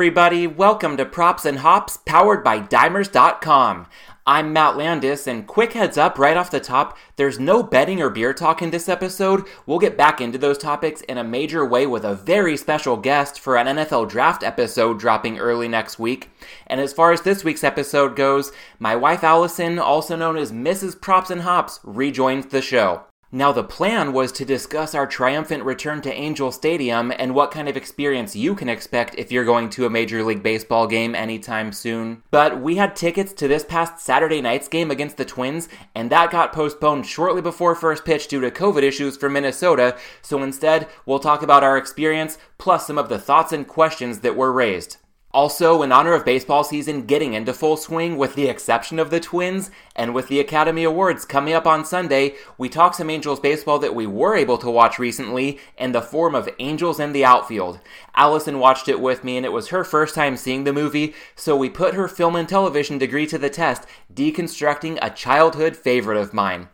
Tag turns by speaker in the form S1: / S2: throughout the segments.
S1: Everybody, welcome to Props and Hops powered by Dimers.com. I'm Matt Landis, and quick heads up right off the top there's no betting or beer talk in this episode. We'll get back into those topics in a major way with a very special guest for an NFL draft episode dropping early next week. And as far as this week's episode goes, my wife Allison, also known as Mrs. Props and Hops, rejoins the show. Now, the plan was to discuss our triumphant return to Angel Stadium and what kind of experience you can expect if you're going to a Major League Baseball game anytime soon. But we had tickets to this past Saturday night's game against the Twins, and that got postponed shortly before first pitch due to COVID issues for Minnesota, so instead, we'll talk about our experience plus some of the thoughts and questions that were raised. Also, in honor of baseball season getting into full swing, with the exception of the Twins, and with the Academy Awards coming up on Sunday, we talk some Angels baseball that we were able to watch recently in the form of Angels in the Outfield. Allison watched it with me, and it was her first time seeing the movie, so we put her film and television degree to the test, deconstructing a childhood favorite of mine.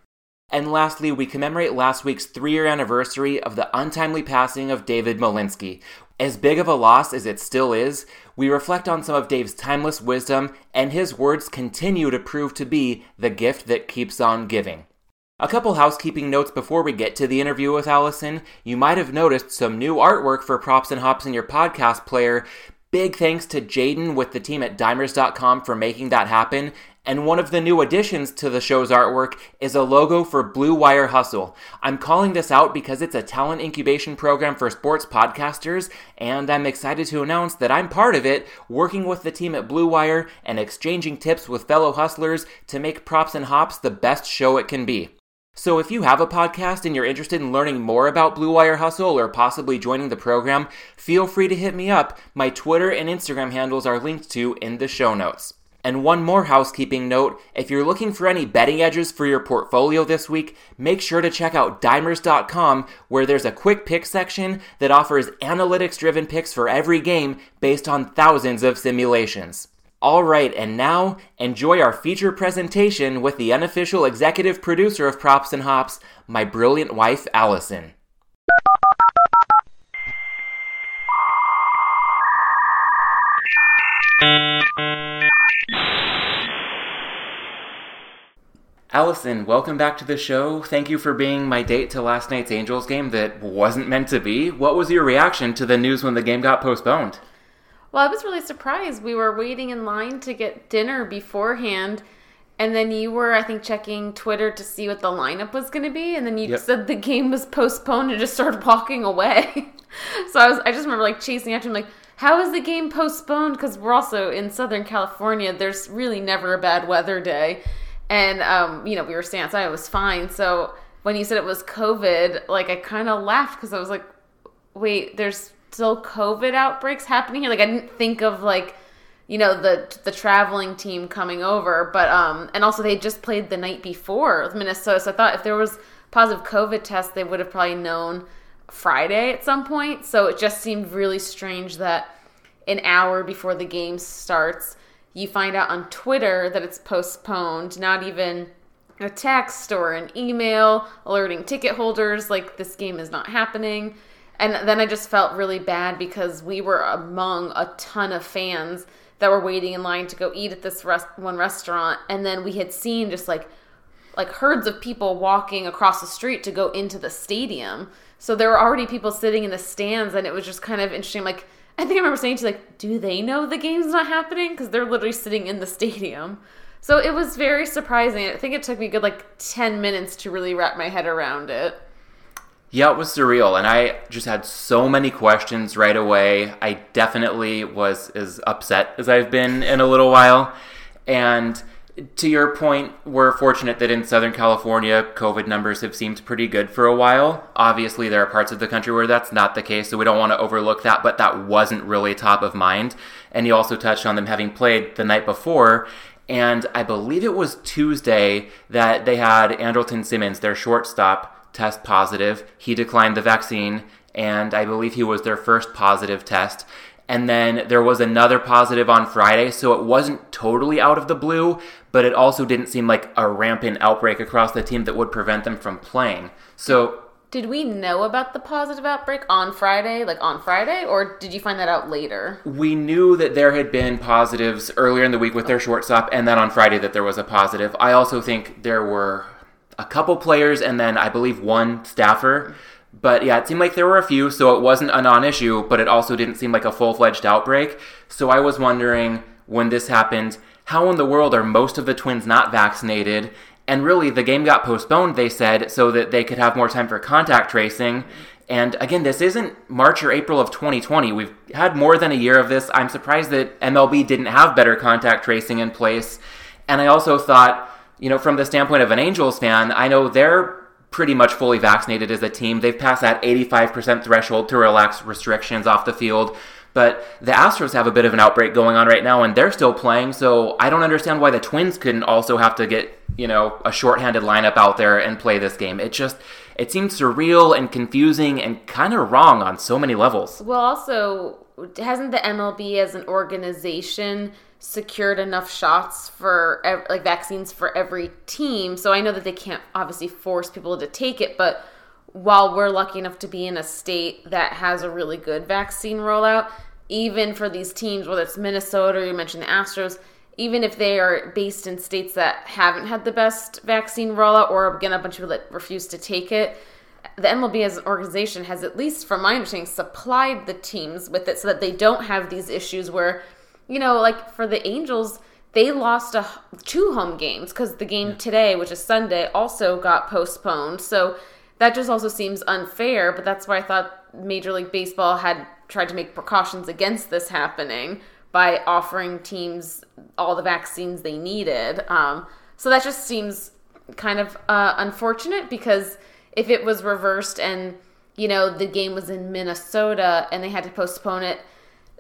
S1: And lastly, we commemorate last week's three year anniversary of the untimely passing of David Malinsky. As big of a loss as it still is, we reflect on some of Dave's timeless wisdom, and his words continue to prove to be the gift that keeps on giving. A couple housekeeping notes before we get to the interview with Allison. You might have noticed some new artwork for Props and Hops in your podcast player. Big thanks to Jaden with the team at dimers.com for making that happen. And one of the new additions to the show's artwork is a logo for Blue Wire Hustle. I'm calling this out because it's a talent incubation program for sports podcasters, and I'm excited to announce that I'm part of it, working with the team at Blue Wire and exchanging tips with fellow hustlers to make Props and Hops the best show it can be. So if you have a podcast and you're interested in learning more about Blue Wire Hustle or possibly joining the program, feel free to hit me up. My Twitter and Instagram handles are linked to in the show notes. And one more housekeeping note if you're looking for any betting edges for your portfolio this week, make sure to check out dimers.com where there's a quick pick section that offers analytics driven picks for every game based on thousands of simulations. All right, and now enjoy our feature presentation with the unofficial executive producer of Props and Hops, my brilliant wife, Allison. Allison, welcome back to the show. Thank you for being my date to last night's Angels game that wasn't meant to be. What was your reaction to the news when the game got postponed?
S2: Well, I was really surprised. We were waiting in line to get dinner beforehand, and then you were, I think, checking Twitter to see what the lineup was going to be, and then you yep. said the game was postponed and just started walking away. so I was, I just remember like chasing after him, like, how is the game postponed? Because we're also in Southern California. There's really never a bad weather day and um, you know, we were staying outside. It was fine. So when you said it was COVID, like I kind of laughed because I was like, wait, there's still COVID outbreaks happening here. Like I didn't think of like you know the the traveling team coming over, but um, and also they just played the night before with Minnesota. So I thought if there was positive COVID test, they would have probably known Friday at some point. So it just seemed really strange that an hour before the game starts you find out on Twitter that it's postponed, not even a text or an email alerting ticket holders like this game is not happening. And then I just felt really bad because we were among a ton of fans that were waiting in line to go eat at this rest- one restaurant and then we had seen just like like herds of people walking across the street to go into the stadium. So there were already people sitting in the stands and it was just kind of interesting like I think I remember saying to like, do they know the game's not happening? Because they're literally sitting in the stadium. So it was very surprising. I think it took me good like 10 minutes to really wrap my head around it.
S1: Yeah, it was surreal. And I just had so many questions right away. I definitely was as upset as I've been in a little while. And to your point, we're fortunate that in Southern California, COVID numbers have seemed pretty good for a while. Obviously, there are parts of the country where that's not the case, so we don't want to overlook that, but that wasn't really top of mind. And you also touched on them having played the night before. And I believe it was Tuesday that they had Andrelton Simmons, their shortstop, test positive. He declined the vaccine, and I believe he was their first positive test. And then there was another positive on Friday, so it wasn't totally out of the blue, but it also didn't seem like a rampant outbreak across the team that would prevent them from playing. So
S2: Did we know about the positive outbreak on Friday, like on Friday, or did you find that out later?
S1: We knew that there had been positives earlier in the week with their shortstop, and then on Friday that there was a positive. I also think there were a couple players and then I believe one staffer. But yeah, it seemed like there were a few, so it wasn't a non issue, but it also didn't seem like a full fledged outbreak. So I was wondering when this happened, how in the world are most of the twins not vaccinated? And really, the game got postponed, they said, so that they could have more time for contact tracing. And again, this isn't March or April of 2020. We've had more than a year of this. I'm surprised that MLB didn't have better contact tracing in place. And I also thought, you know, from the standpoint of an Angels fan, I know they're pretty much fully vaccinated as a team. They've passed that 85% threshold to relax restrictions off the field. But the Astros have a bit of an outbreak going on right now, and they're still playing. So I don't understand why the Twins couldn't also have to get you know a shorthanded lineup out there and play this game. It just it seems surreal and confusing and kind of wrong on so many levels.
S2: Well, also hasn't the MLB as an organization secured enough shots for like vaccines for every team. So I know that they can't obviously force people to take it, but while we're lucky enough to be in a state that has a really good vaccine rollout, even for these teams, whether it's Minnesota or you mentioned the Astros, even if they are based in states that haven't had the best vaccine rollout or again a bunch of people that refuse to take it, the MLB as an organization has at least from my understanding supplied the teams with it so that they don't have these issues where you know, like for the Angels, they lost a, two home games because the game yeah. today, which is Sunday, also got postponed. So that just also seems unfair. But that's why I thought Major League Baseball had tried to make precautions against this happening by offering teams all the vaccines they needed. Um, so that just seems kind of uh, unfortunate because if it was reversed and you know the game was in Minnesota and they had to postpone it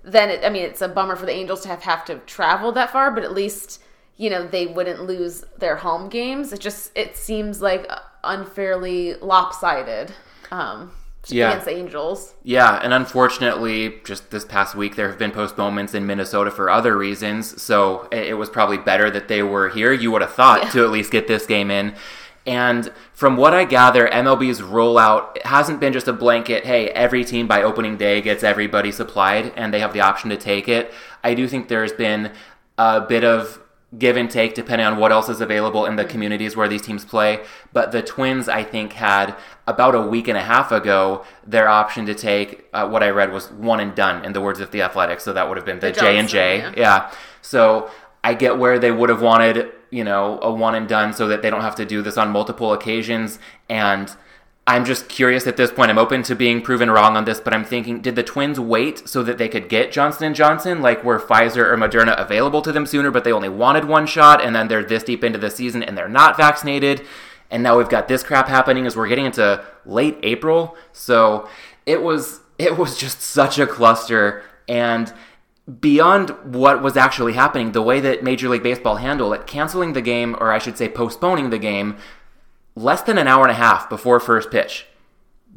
S2: then it, I mean it's a bummer for the Angels to have have to travel that far, but at least you know they wouldn't lose their home games. It just it seems like unfairly lopsided. Um, yeah. against Angels.
S1: Yeah, and unfortunately, just this past week, there have been postponements in Minnesota for other reasons. So it was probably better that they were here. You would have thought yeah. to at least get this game in. And from what I gather, MLB's rollout hasn't been just a blanket, hey, every team by opening day gets everybody supplied and they have the option to take it. I do think there's been a bit of give and take depending on what else is available in the communities where these teams play. But the Twins, I think, had about a week and a half ago their option to take uh, what I read was one and done in the words of the Athletics. So that would have been the J and J. Yeah. So I get where they would have wanted you know, a one and done so that they don't have to do this on multiple occasions. And I'm just curious at this point. I'm open to being proven wrong on this, but I'm thinking, did the Twins wait so that they could get Johnson and Johnson? Like, were Pfizer or Moderna available to them sooner, but they only wanted one shot, and then they're this deep into the season and they're not vaccinated? And now we've got this crap happening as we're getting into late April. So it was it was just such a cluster, and beyond what was actually happening, the way that Major League Baseball handled it, canceling the game, or I should say postponing the game, less than an hour and a half before first pitch.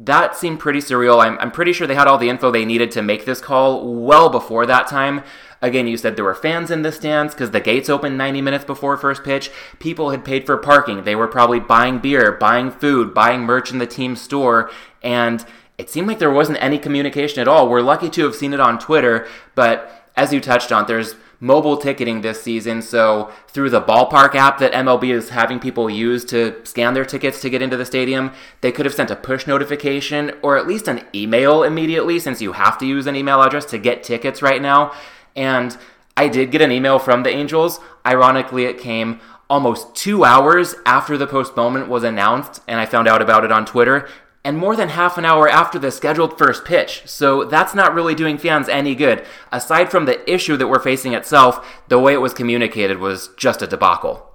S1: That seemed pretty surreal. I'm, I'm pretty sure they had all the info they needed to make this call well before that time. Again, you said there were fans in the stands because the gates opened 90 minutes before first pitch. People had paid for parking. They were probably buying beer, buying food, buying merch in the team store. And it seemed like there wasn't any communication at all. We're lucky to have seen it on Twitter, but as you touched on, there's mobile ticketing this season. So through the ballpark app that MLB is having people use to scan their tickets to get into the stadium, they could have sent a push notification or at least an email immediately since you have to use an email address to get tickets right now. And I did get an email from the Angels. Ironically, it came almost two hours after the postponement was announced, and I found out about it on Twitter and more than half an hour after the scheduled first pitch. So that's not really doing fans any good. Aside from the issue that we're facing itself, the way it was communicated was just a debacle.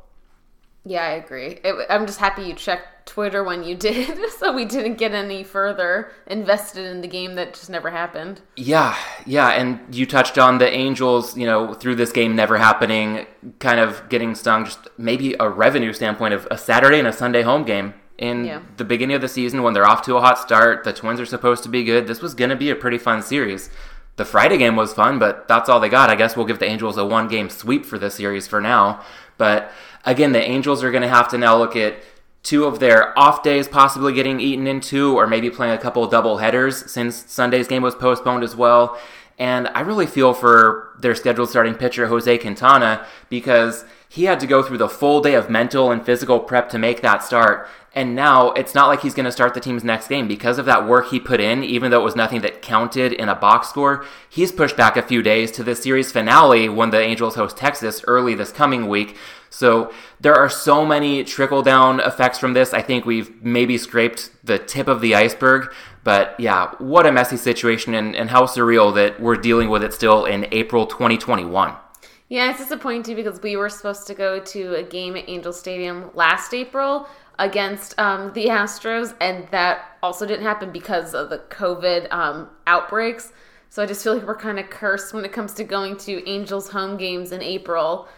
S2: Yeah, I agree. It, I'm just happy you checked Twitter when you did, so we didn't get any further invested in the game that just never happened.
S1: Yeah, yeah, and you touched on the Angels, you know, through this game never happening, kind of getting stung, just maybe a revenue standpoint of a Saturday and a Sunday home game in yeah. the beginning of the season when they're off to a hot start. The Twins are supposed to be good. This was going to be a pretty fun series. The Friday game was fun, but that's all they got. I guess we'll give the Angels a one game sweep for this series for now. But again, the Angels are going to have to now look at two of their off days possibly getting eaten into, or maybe playing a couple double headers since Sunday's game was postponed as well. And I really feel for their scheduled starting pitcher, Jose Quintana, because he had to go through the full day of mental and physical prep to make that start. And now it's not like he's going to start the team's next game because of that work he put in, even though it was nothing that counted in a box score. He's pushed back a few days to the series finale when the Angels host Texas early this coming week. So there are so many trickle down effects from this. I think we've maybe scraped the tip of the iceberg. But yeah, what a messy situation and, and how surreal that we're dealing with it still in April 2021.
S2: Yeah, it's disappointing because we were supposed to go to a game at Angel Stadium last April against um, the Astros, and that also didn't happen because of the COVID um, outbreaks. So I just feel like we're kind of cursed when it comes to going to Angels home games in April.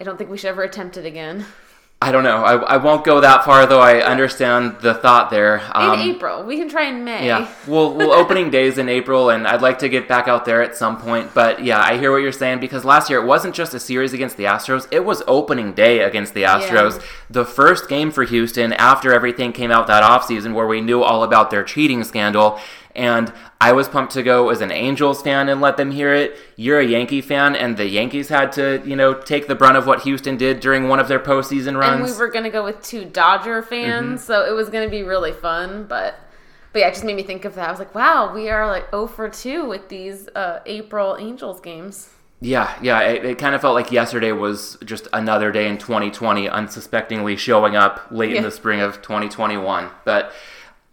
S2: I don't think we should ever attempt it again.
S1: I don't know. I, I won't go that far, though. I understand the thought there.
S2: Um, in April, we can try in May.
S1: Yeah, well, well, opening days in April, and I'd like to get back out there at some point. But yeah, I hear what you're saying because last year it wasn't just a series against the Astros; it was opening day against the Astros, yeah. the first game for Houston after everything came out that offseason, where we knew all about their cheating scandal. And I was pumped to go as an Angels fan and let them hear it. You're a Yankee fan, and the Yankees had to, you know, take the brunt of what Houston did during one of their postseason runs.
S2: And we were going to go with two Dodger fans, mm-hmm. so it was going to be really fun. But, but yeah, it just made me think of that. I was like, wow, we are like 0 for 2 with these uh, April Angels games.
S1: Yeah, yeah, it, it, kind of felt like yesterday was just another day in 2020, unsuspectingly showing up late yeah. in the spring of 2021. But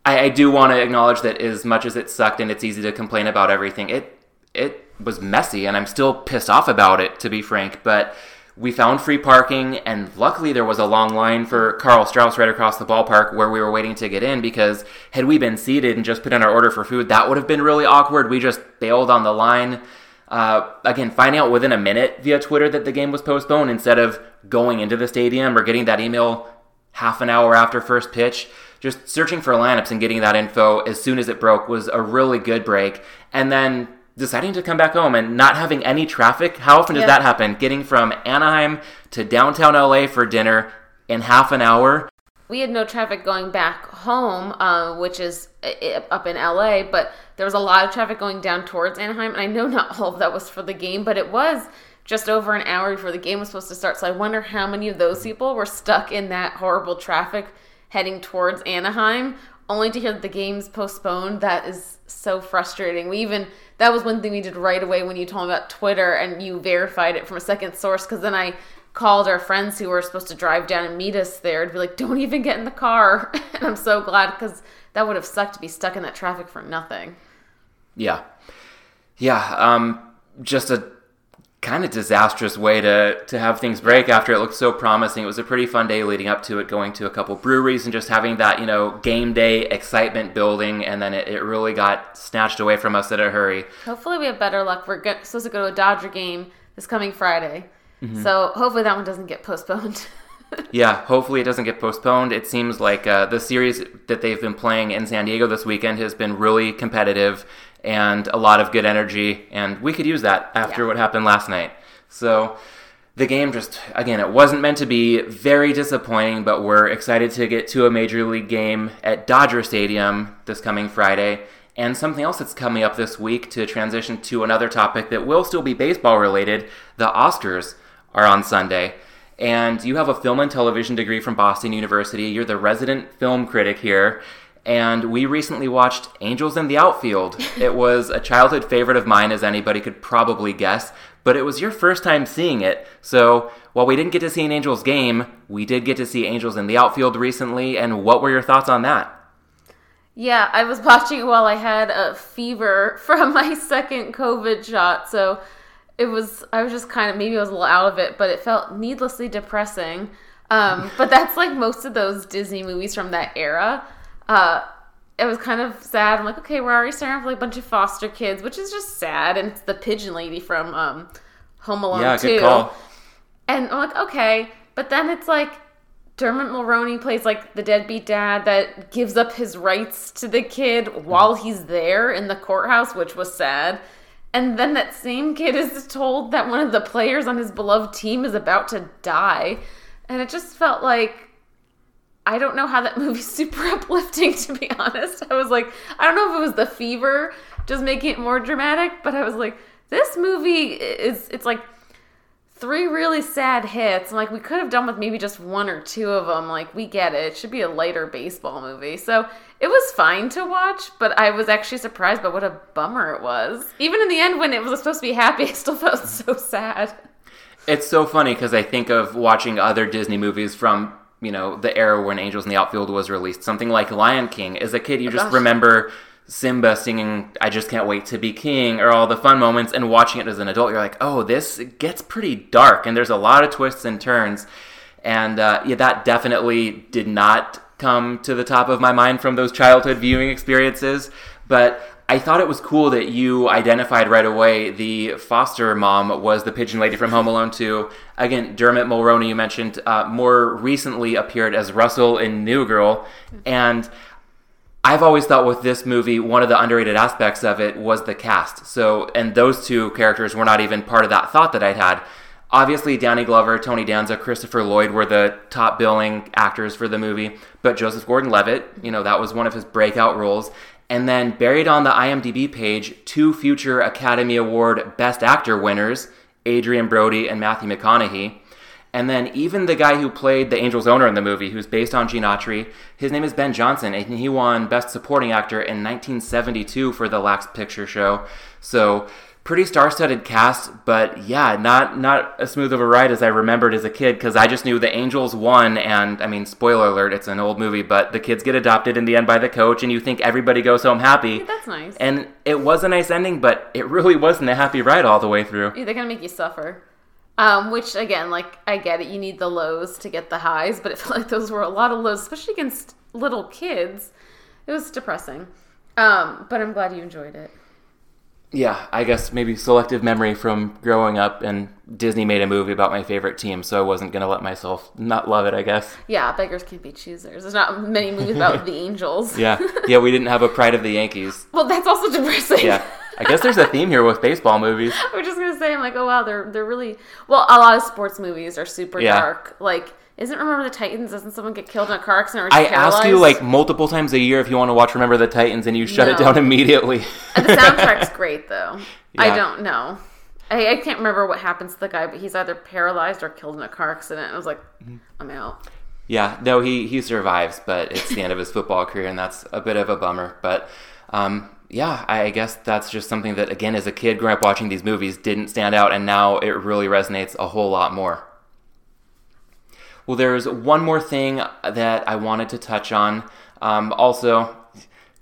S1: I, I do want to acknowledge that as much as it sucked and it's easy to complain about everything, it it was messy and I'm still pissed off about it to be frank. But we found free parking and luckily there was a long line for Karl Strauss right across the ballpark where we were waiting to get in because had we been seated and just put in our order for food, that would have been really awkward. We just bailed on the line. Uh, again, finding out within a minute via Twitter that the game was postponed instead of going into the stadium or getting that email half an hour after first pitch just searching for lineups and getting that info as soon as it broke was a really good break. And then deciding to come back home and not having any traffic. How often does yeah. that happen? Getting from Anaheim to downtown LA for dinner in half an hour.
S2: We had no traffic going back home, uh, which is uh, up in LA, but there was a lot of traffic going down towards Anaheim. And I know not all of that was for the game, but it was just over an hour before the game was supposed to start. So I wonder how many of those people were stuck in that horrible traffic heading towards Anaheim, only to hear that the game's postponed. That is so frustrating. We even that was one thing we did right away when you told me about Twitter and you verified it from a second source. Because then I called our friends who were supposed to drive down and meet us there to be like, "Don't even get in the car." and I'm so glad because that would have sucked to be stuck in that traffic for nothing.
S1: Yeah, yeah. Um, just a kind of disastrous way to to have things break after it looked so promising. It was a pretty fun day leading up to it, going to a couple breweries and just having that you know game day excitement building, and then it, it really got snatched away from us in a hurry.
S2: Hopefully, we have better luck. We're go- supposed to go to a Dodger game this coming Friday, mm-hmm. so hopefully that one doesn't get postponed.
S1: yeah, hopefully it doesn't get postponed. It seems like uh, the series that they've been playing in San Diego this weekend has been really competitive and a lot of good energy, and we could use that after yeah. what happened last night. So the game just again it wasn't meant to be very disappointing but we're excited to get to a major league game at dodger stadium this coming friday and something else that's coming up this week to transition to another topic that will still be baseball related the oscars are on sunday and you have a film and television degree from boston university you're the resident film critic here and we recently watched Angels in the Outfield. it was a childhood favorite of mine, as anybody could probably guess, but it was your first time seeing it. So while we didn't get to see an Angels game, we did get to see Angels in the Outfield recently. And what were your thoughts on that?
S2: Yeah, I was watching it while I had a fever from my second COVID shot. So it was, I was just kind of, maybe I was a little out of it, but it felt needlessly depressing. Um, but that's like most of those Disney movies from that era uh, it was kind of sad. I'm like, okay, we're already starting off like a bunch of foster kids, which is just sad. And it's the pigeon lady from um, Home Alone yeah, 2. Good call. And I'm like, okay. But then it's like Dermot Mulroney plays like the deadbeat dad that gives up his rights to the kid while he's there in the courthouse, which was sad. And then that same kid is told that one of the players on his beloved team is about to die. And it just felt like I don't know how that movie's super uplifting, to be honest. I was like, I don't know if it was the fever just making it more dramatic, but I was like, this movie is, it's like three really sad hits. Like, we could have done with maybe just one or two of them. Like, we get it. It should be a lighter baseball movie. So it was fine to watch, but I was actually surprised by what a bummer it was. Even in the end, when it was supposed to be happy, I still felt so sad.
S1: It's so funny because I think of watching other Disney movies from you know the era when Angels in the Outfield was released. Something like Lion King. As a kid, you oh, just gosh. remember Simba singing "I Just Can't Wait to Be King" or all the fun moments, and watching it as an adult, you're like, oh, this gets pretty dark, and there's a lot of twists and turns. And uh, yeah, that definitely did not come to the top of my mind from those childhood viewing experiences. But I thought it was cool that you identified right away the foster mom was the pigeon lady from Home Alone 2. Again, Dermot Mulroney, you mentioned, uh, more recently appeared as Russell in New Girl. And I've always thought with this movie, one of the underrated aspects of it was the cast. So, and those two characters were not even part of that thought that I'd had. Obviously, Danny Glover, Tony Danza, Christopher Lloyd were the top billing actors for the movie, but Joseph Gordon Levitt, you know, that was one of his breakout roles. And then buried on the IMDb page, two future Academy Award Best Actor winners, Adrien Brody and Matthew McConaughey. And then even the guy who played the Angels owner in the movie, who's based on Gene Autry, his name is Ben Johnson, and he won Best Supporting Actor in 1972 for the Last Picture Show. So pretty star-studded cast, but yeah, not not as smooth of a ride as I remembered as a kid because I just knew the Angels won, and I mean, spoiler alert, it's an old movie, but the kids get adopted in the end by the coach, and you think everybody goes home happy.
S2: That's nice.
S1: And it was a nice ending, but it really wasn't a happy ride all the way through.
S2: Yeah, they're gonna make you suffer. Um, which again, like I get it, you need the lows to get the highs, but it felt like those were a lot of lows, especially against little kids. It was depressing. Um, but I'm glad you enjoyed it
S1: yeah, I guess maybe selective memory from growing up, and Disney made a movie about my favorite team, so I wasn't gonna let myself not love it. I guess.
S2: Yeah, beggars can't be choosers. There's not many movies about the Angels.
S1: yeah, yeah, we didn't have a Pride of the Yankees.
S2: Well, that's also depressing.
S1: Yeah, I guess there's a theme here with baseball movies.
S2: I was just gonna say, I'm like, oh wow, they're they're really well. A lot of sports movies are super yeah. dark, like isn't Remember the Titans? Doesn't someone get killed in a car accident?
S1: Or I paralyzed? ask you like multiple times a year if you want to watch Remember the Titans, and you shut no. it down immediately.
S2: the soundtrack's great though. Yeah. I don't know. I, I, can't remember what happens to the guy, but he's either paralyzed or killed in a car accident. I was like, mm-hmm. I'm out.
S1: Yeah, no, he he survives, but it's the end of his football career, and that's a bit of a bummer. But um, yeah, I guess that's just something that, again, as a kid growing up watching these movies, didn't stand out, and now it really resonates a whole lot more. Well, there's one more thing that I wanted to touch on. Um, also,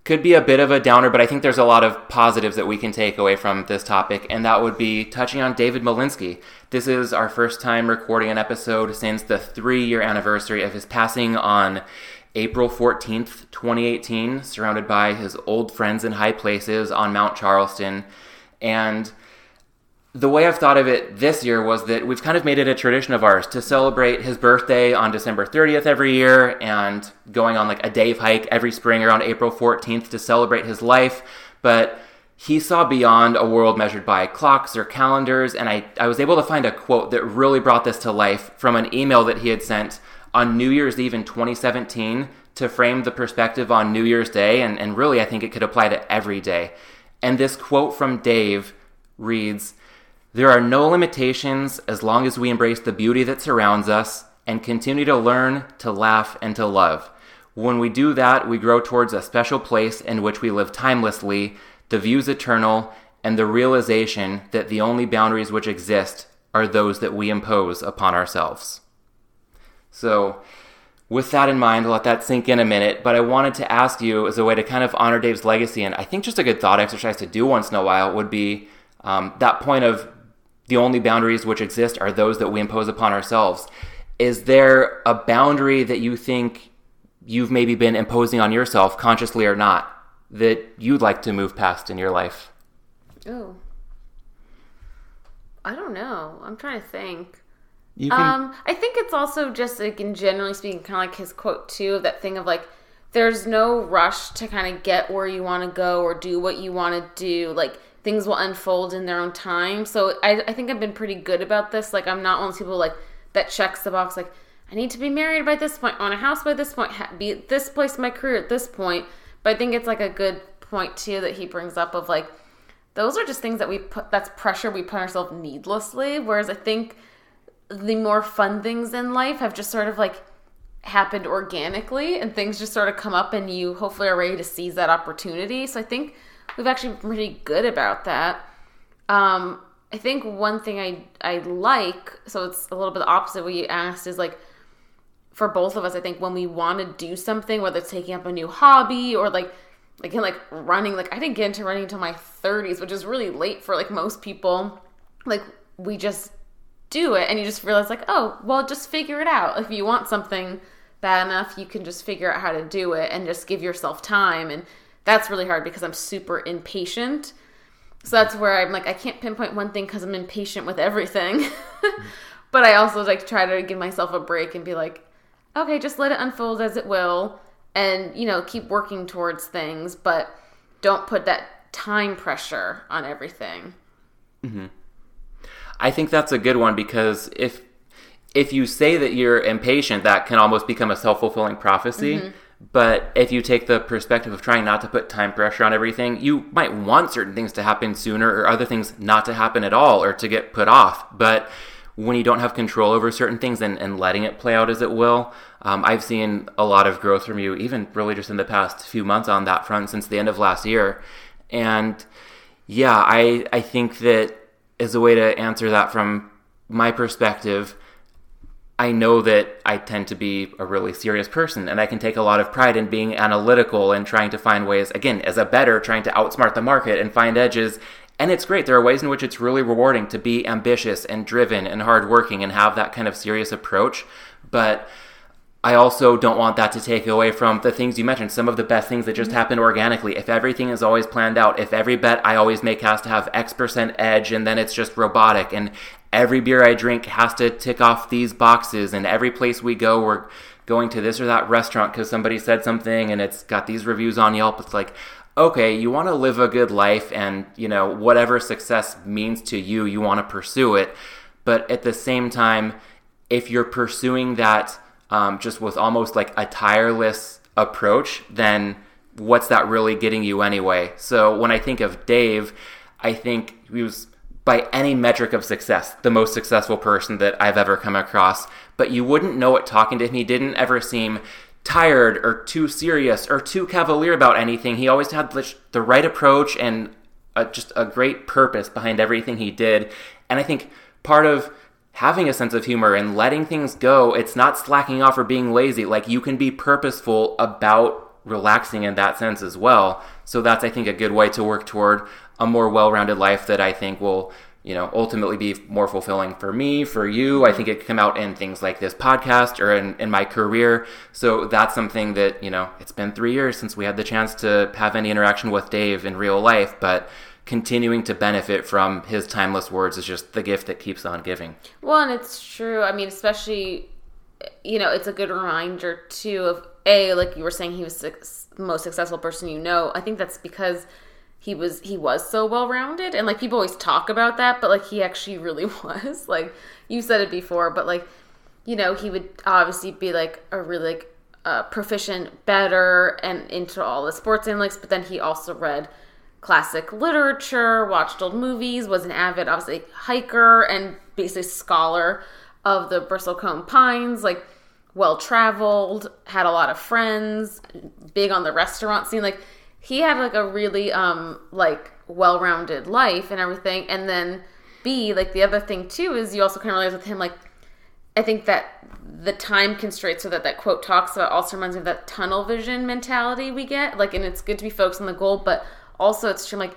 S1: could be a bit of a downer, but I think there's a lot of positives that we can take away from this topic, and that would be touching on David Malinsky. This is our first time recording an episode since the three year anniversary of his passing on April 14th, 2018, surrounded by his old friends in high places on Mount Charleston. And the way I've thought of it this year was that we've kind of made it a tradition of ours to celebrate his birthday on December 30th every year and going on like a Dave hike every spring around April 14th to celebrate his life. But he saw beyond a world measured by clocks or calendars, and I, I was able to find a quote that really brought this to life from an email that he had sent on New Year's Eve in 2017 to frame the perspective on New Year's Day, and, and really I think it could apply to every day. And this quote from Dave reads, there are no limitations as long as we embrace the beauty that surrounds us and continue to learn, to laugh, and to love. When we do that, we grow towards a special place in which we live timelessly, the views eternal, and the realization that the only boundaries which exist are those that we impose upon ourselves. So, with that in mind, I'll let that sink in a minute, but I wanted to ask you as a way to kind of honor Dave's legacy, and I think just a good thought exercise to do once in a while would be um, that point of the only boundaries which exist are those that we impose upon ourselves. Is there a boundary that you think you've maybe been imposing on yourself, consciously or not, that you'd like to move past in your life?
S2: Oh. I don't know. I'm trying to think. You can... Um, I think it's also just like in generally speaking, kind of like his quote too, that thing of like, there's no rush to kind of get where you want to go or do what you want to do. Like things will unfold in their own time. So I, I think I've been pretty good about this. Like I'm not one of those people like that checks the box like I need to be married by this point, own a house by this point, be at this place in my career at this point. But I think it's like a good point too that he brings up of like those are just things that we put that's pressure we put ourselves needlessly. Whereas I think the more fun things in life have just sort of like happened organically and things just sort of come up and you hopefully are ready to seize that opportunity. So I think we've actually been pretty good about that. Um, I think one thing I I like, so it's a little bit the opposite what you asked, is like for both of us, I think when we want to do something, whether it's taking up a new hobby or like like like running, like I didn't get into running until my 30s, which is really late for like most people. Like we just do it and you just realize like, oh, well just figure it out. If you want something bad enough, you can just figure out how to do it and just give yourself time and that's really hard because I'm super impatient. So that's where I'm like I can't pinpoint one thing cuz I'm impatient with everything. but I also like try to give myself a break and be like, okay, just let it unfold as it will and, you know, keep working towards things, but don't put that time pressure on everything.
S1: Mm-hmm. I think that's a good one because if if you say that you're impatient, that can almost become a self fulfilling prophecy. Mm-hmm. But if you take the perspective of trying not to put time pressure on everything, you might want certain things to happen sooner or other things not to happen at all or to get put off. But when you don't have control over certain things and, and letting it play out as it will. Um, I've seen a lot of growth from you, even really just in the past few months on that front since the end of last year. And yeah, I, I think that as a way to answer that from my perspective, I know that I tend to be a really serious person and I can take a lot of pride in being analytical and trying to find ways, again, as a bettor, trying to outsmart the market and find edges and it's great. There are ways in which it's really rewarding to be ambitious and driven and hardworking and have that kind of serious approach. But I also don't want that to take away from the things you mentioned, some of the best things that just mm-hmm. happen organically. If everything is always planned out, if every bet I always make has to have X percent edge and then it's just robotic, and every beer I drink has to tick off these boxes, and every place we go, we're going to this or that restaurant because somebody said something and it's got these reviews on Yelp. It's like, okay, you want to live a good life and, you know, whatever success means to you, you want to pursue it. But at the same time, if you're pursuing that um, just with almost like a tireless approach, then what's that really getting you anyway? So when I think of Dave, I think he was by any metric of success, the most successful person that I've ever come across. But you wouldn't know it talking to him. He didn't ever seem tired or too serious or too cavalier about anything. He always had the right approach and a, just a great purpose behind everything he did. And I think part of having a sense of humor and letting things go, it's not slacking off or being lazy. Like you can be purposeful about relaxing in that sense as well. So that's I think a good way to work toward a more well-rounded life that I think will you know, ultimately be more fulfilling for me, for you. I think it could come out in things like this podcast or in, in my career. So that's something that, you know, it's been three years since we had the chance to have any interaction with Dave in real life, but continuing to benefit from his timeless words is just the gift that keeps on giving.
S2: Well, and it's true. I mean, especially, you know, it's a good reminder too of A, like you were saying, he was the most successful person you know. I think that's because he was he was so well rounded and like people always talk about that but like he actually really was like you said it before but like you know he would obviously be like a really like uh, proficient bettor and into all the sports analytics but then he also read classic literature watched old movies was an avid obviously hiker and basically scholar of the bristlecone pines like well traveled had a lot of friends big on the restaurant scene. Like he had like a really um like well-rounded life and everything. And then b like the other thing too is you also kind of realize with him like i think that the time constraints so that that quote talks about also reminds me of that tunnel vision mentality we get. Like and it's good to be focused on the goal but also it's true like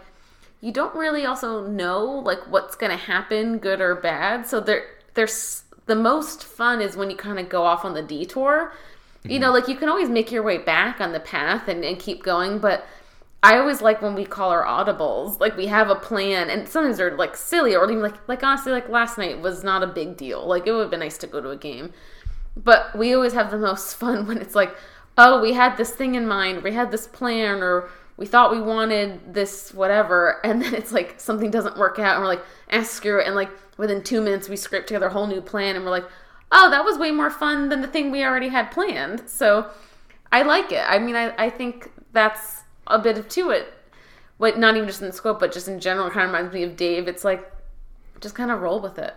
S2: you don't really also know like what's to happen good or bad. So there there's the most fun is when you kind of go off on the detour. You know, mm-hmm. like you can always make your way back on the path and, and keep going, but I always like when we call our audibles, like we have a plan, and sometimes they're like silly or even like like honestly, like last night was not a big deal. Like it would have been nice to go to a game, but we always have the most fun when it's like, oh, we had this thing in mind, we had this plan, or we thought we wanted this whatever, and then it's like something doesn't work out, and we're like, screw it, and like within two minutes we script together a whole new plan, and we're like, oh, that was way more fun than the thing we already had planned. So I like it. I mean, I, I think that's a bit of to it. What not even just in the scope, but just in general, kind of reminds me of Dave. It's like just kind of roll with it.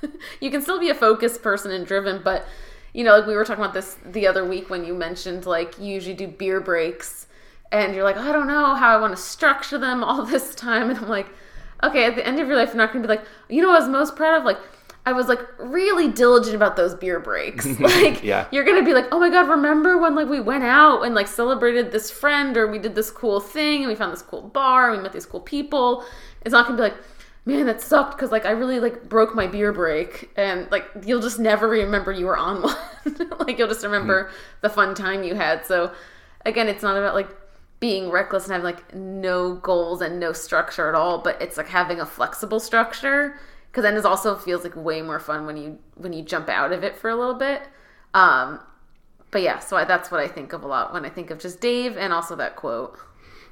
S2: you can still be a focused person and driven, but you know, like we were talking about this the other week when you mentioned like you usually do beer breaks and you're like, oh, I don't know how I want to structure them all this time. And I'm like, okay, at the end of your life, you're not going to be like, you know what I was most proud of? Like, I was like really diligent about those beer breaks. Like, yeah. you're gonna be like, oh my god, remember when like we went out and like celebrated this friend or we did this cool thing and we found this cool bar and we met these cool people. It's not gonna be like, man, that sucked because like I really like broke my beer break and like you'll just never remember you were on one. like you'll just remember mm-hmm. the fun time you had. So again, it's not about like being reckless and having like no goals and no structure at all, but it's like having a flexible structure because then it also feels like way more fun when you when you jump out of it for a little bit. Um, but yeah, so I, that's what I think of a lot when I think of just Dave and also that quote.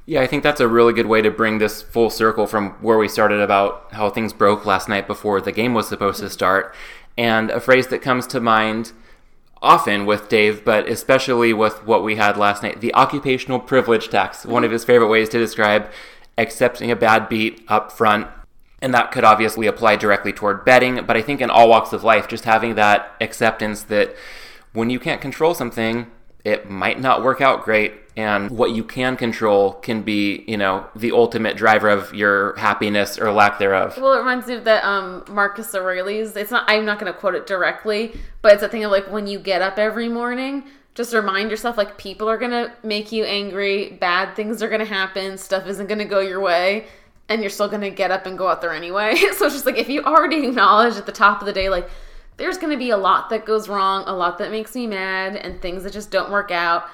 S1: Yeah, I think that's a really good way to bring this full circle from where we started about how things broke last night before the game was supposed to start. And a phrase that comes to mind often with Dave, but especially with what we had last night the occupational privilege tax, one of his favorite ways to describe accepting a bad beat up front. And that could obviously apply directly toward betting, but I think in all walks of life, just having that acceptance that when you can't control something, it might not work out great. And what you can control can be, you know, the ultimate driver of your happiness or lack thereof.
S2: Well, it reminds me of that um, Marcus Aurelius. It's not. I'm not going to quote it directly, but it's a thing of like when you get up every morning, just remind yourself like people are going to make you angry, bad things are going to happen, stuff isn't going to go your way and you're still going to get up and go out there anyway. so it's just like if you already acknowledge at the top of the day, like, there's going to be a lot that goes wrong, a lot that makes me mad, and things that just don't work out.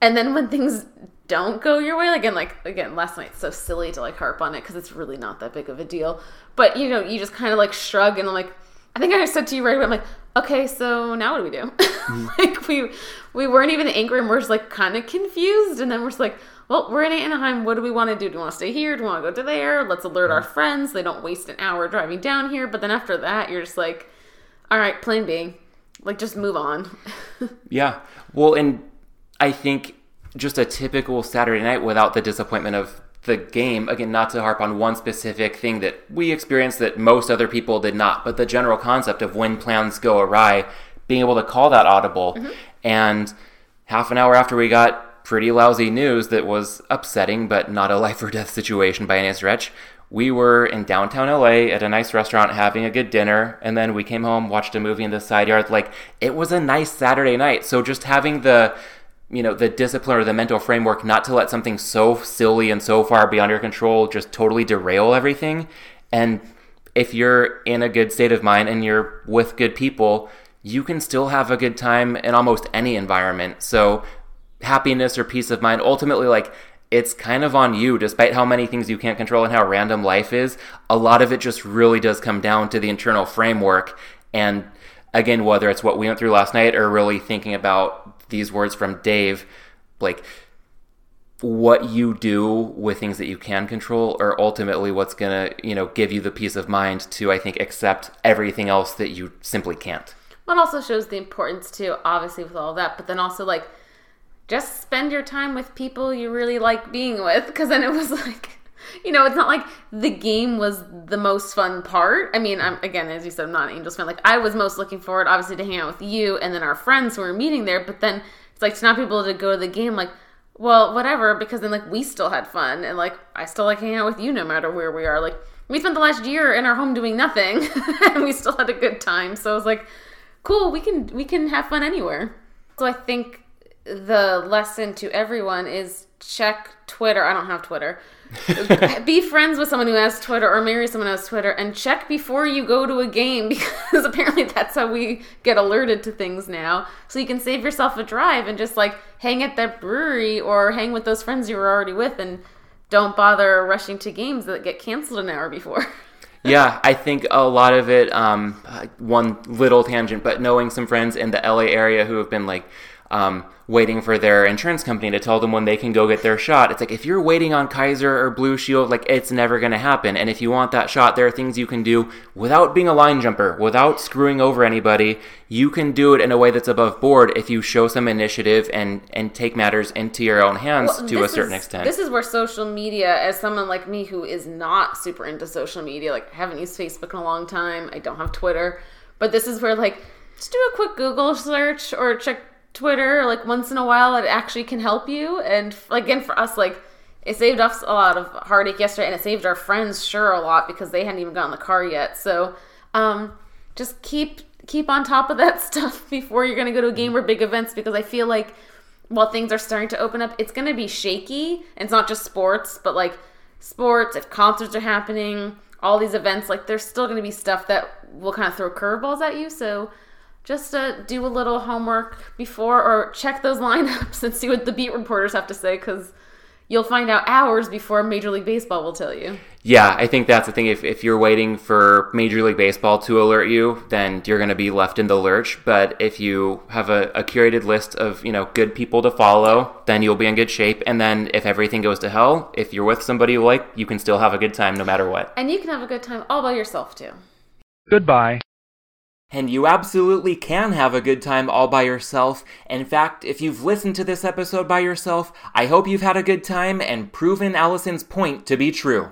S2: And then when things don't go your way, again, like, again, last night's so silly to like harp on it because it's really not that big of a deal. But, you know, you just kind of like shrug and I'm like, I think I said to you right away, I'm like, okay, so now what do we do? Mm-hmm. like, we, we weren't even angry and we're just like kind of confused. And then we're just like, well, we're in Anaheim. What do we want to do? Do we want to stay here? Do we want to go to there? Let's alert our friends. They don't waste an hour driving down here. But then after that, you're just like, all right, plan B. Like, just move on.
S1: yeah. Well, and I think just a typical Saturday night without the disappointment of the game, again, not to harp on one specific thing that we experienced that most other people did not, but the general concept of when plans go awry, being able to call that audible. Mm-hmm. And half an hour after we got pretty lousy news that was upsetting, but not a life or death situation by any stretch. We were in downtown LA at a nice restaurant having a good dinner, and then we came home, watched a movie in the side yard. Like, it was a nice Saturday night. So just having the you know the discipline or the mental framework not to let something so silly and so far beyond your control just totally derail everything and if you're in a good state of mind and you're with good people you can still have a good time in almost any environment so happiness or peace of mind ultimately like it's kind of on you despite how many things you can't control and how random life is a lot of it just really does come down to the internal framework. And again whether it's what we went through last night or really thinking about these words from Dave like what you do with things that you can control are ultimately what's going to you know give you the peace of mind to i think accept everything else that you simply can't.
S2: Well, also shows the importance too obviously with all that but then also like just spend your time with people you really like being with because then it was like you know it's not like the game was the most fun part. I mean i'm again as you said i'm not an angels fan. Like i was most looking forward obviously to hang out with you and then our friends who were meeting there but then it's like to not be able to go to the game like well whatever because then like we still had fun and like i still like hanging out with you no matter where we are. Like we spent the last year in our home doing nothing and we still had a good time. So i was like cool we can we can have fun anywhere. So i think the lesson to everyone is check Twitter. I don't have Twitter. be friends with someone who has Twitter or marry someone who has Twitter and check before you go to a game because apparently that's how we get alerted to things now. So you can save yourself a drive and just like hang at that brewery or hang with those friends you were already with and don't bother rushing to games that get canceled an hour before.
S1: yeah, I think a lot of it, um, one little tangent, but knowing some friends in the LA area who have been like, um, waiting for their insurance company to tell them when they can go get their shot. It's like if you're waiting on Kaiser or Blue Shield, like it's never going to happen. And if you want that shot, there are things you can do without being a line jumper, without screwing over anybody. You can do it in a way that's above board if you show some initiative and and take matters into your own hands well, to a certain
S2: is,
S1: extent.
S2: This is where social media, as someone like me who is not super into social media, like I haven't used Facebook in a long time, I don't have Twitter, but this is where like just do a quick Google search or check Twitter like once in a while. It actually can help you. And again, for us, like it saved us a lot of heartache yesterday, and it saved our friends sure a lot because they hadn't even gotten the car yet. So um, just keep keep on top of that stuff before you're going to go to a game or big events because I feel like while things are starting to open up, it's going to be shaky. And It's not just sports, but like sports, if concerts are happening, all these events, like there's still going to be stuff that will kind of throw curveballs at you. So just uh, do a little homework before or check those lineups and see what the beat reporters have to say because you'll find out hours before Major League Baseball will tell you.
S1: Yeah, I think that's the thing. If, if you're waiting for Major League Baseball to alert you, then you're going to be left in the lurch. But if you have a, a, curated list of you know good people to follow, then you'll be in good shape. And then if everything goes to hell, if you're with somebody you like, you can still have a good time no matter what.
S2: And you can have a good time all by yourself too.
S3: Goodbye.
S1: And you absolutely can have a good time all by yourself. In fact, if you've listened to this episode by yourself, I hope you've had a good time and proven Allison's point to be true.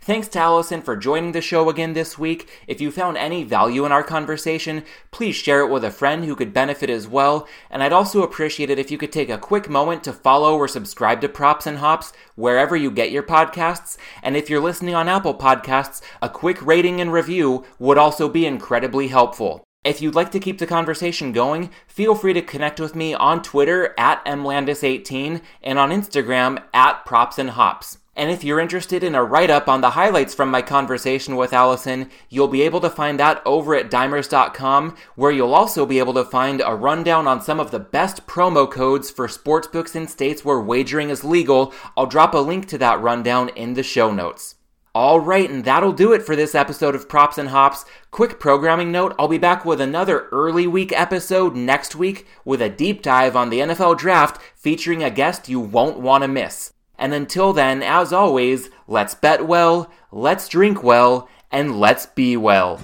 S1: Thanks to Allison for joining the show again this week. If you found any value in our conversation, please share it with a friend who could benefit as well. And I'd also appreciate it if you could take a quick moment to follow or subscribe to Props and Hops wherever you get your podcasts. And if you're listening on Apple Podcasts, a quick rating and review would also be incredibly helpful. If you'd like to keep the conversation going, feel free to connect with me on Twitter at mlandis18 and on Instagram at props and hops. And if you're interested in a write up on the highlights from my conversation with Allison, you'll be able to find that over at dimers.com, where you'll also be able to find a rundown on some of the best promo codes for sportsbooks in states where wagering is legal. I'll drop a link to that rundown in the show notes. All right, and that'll do it for this episode of Props and Hops. Quick programming note I'll be back with another early week episode next week with a deep dive on the NFL draft featuring a guest you won't want to miss. And until then, as always, let's bet well, let's drink well, and let's be well.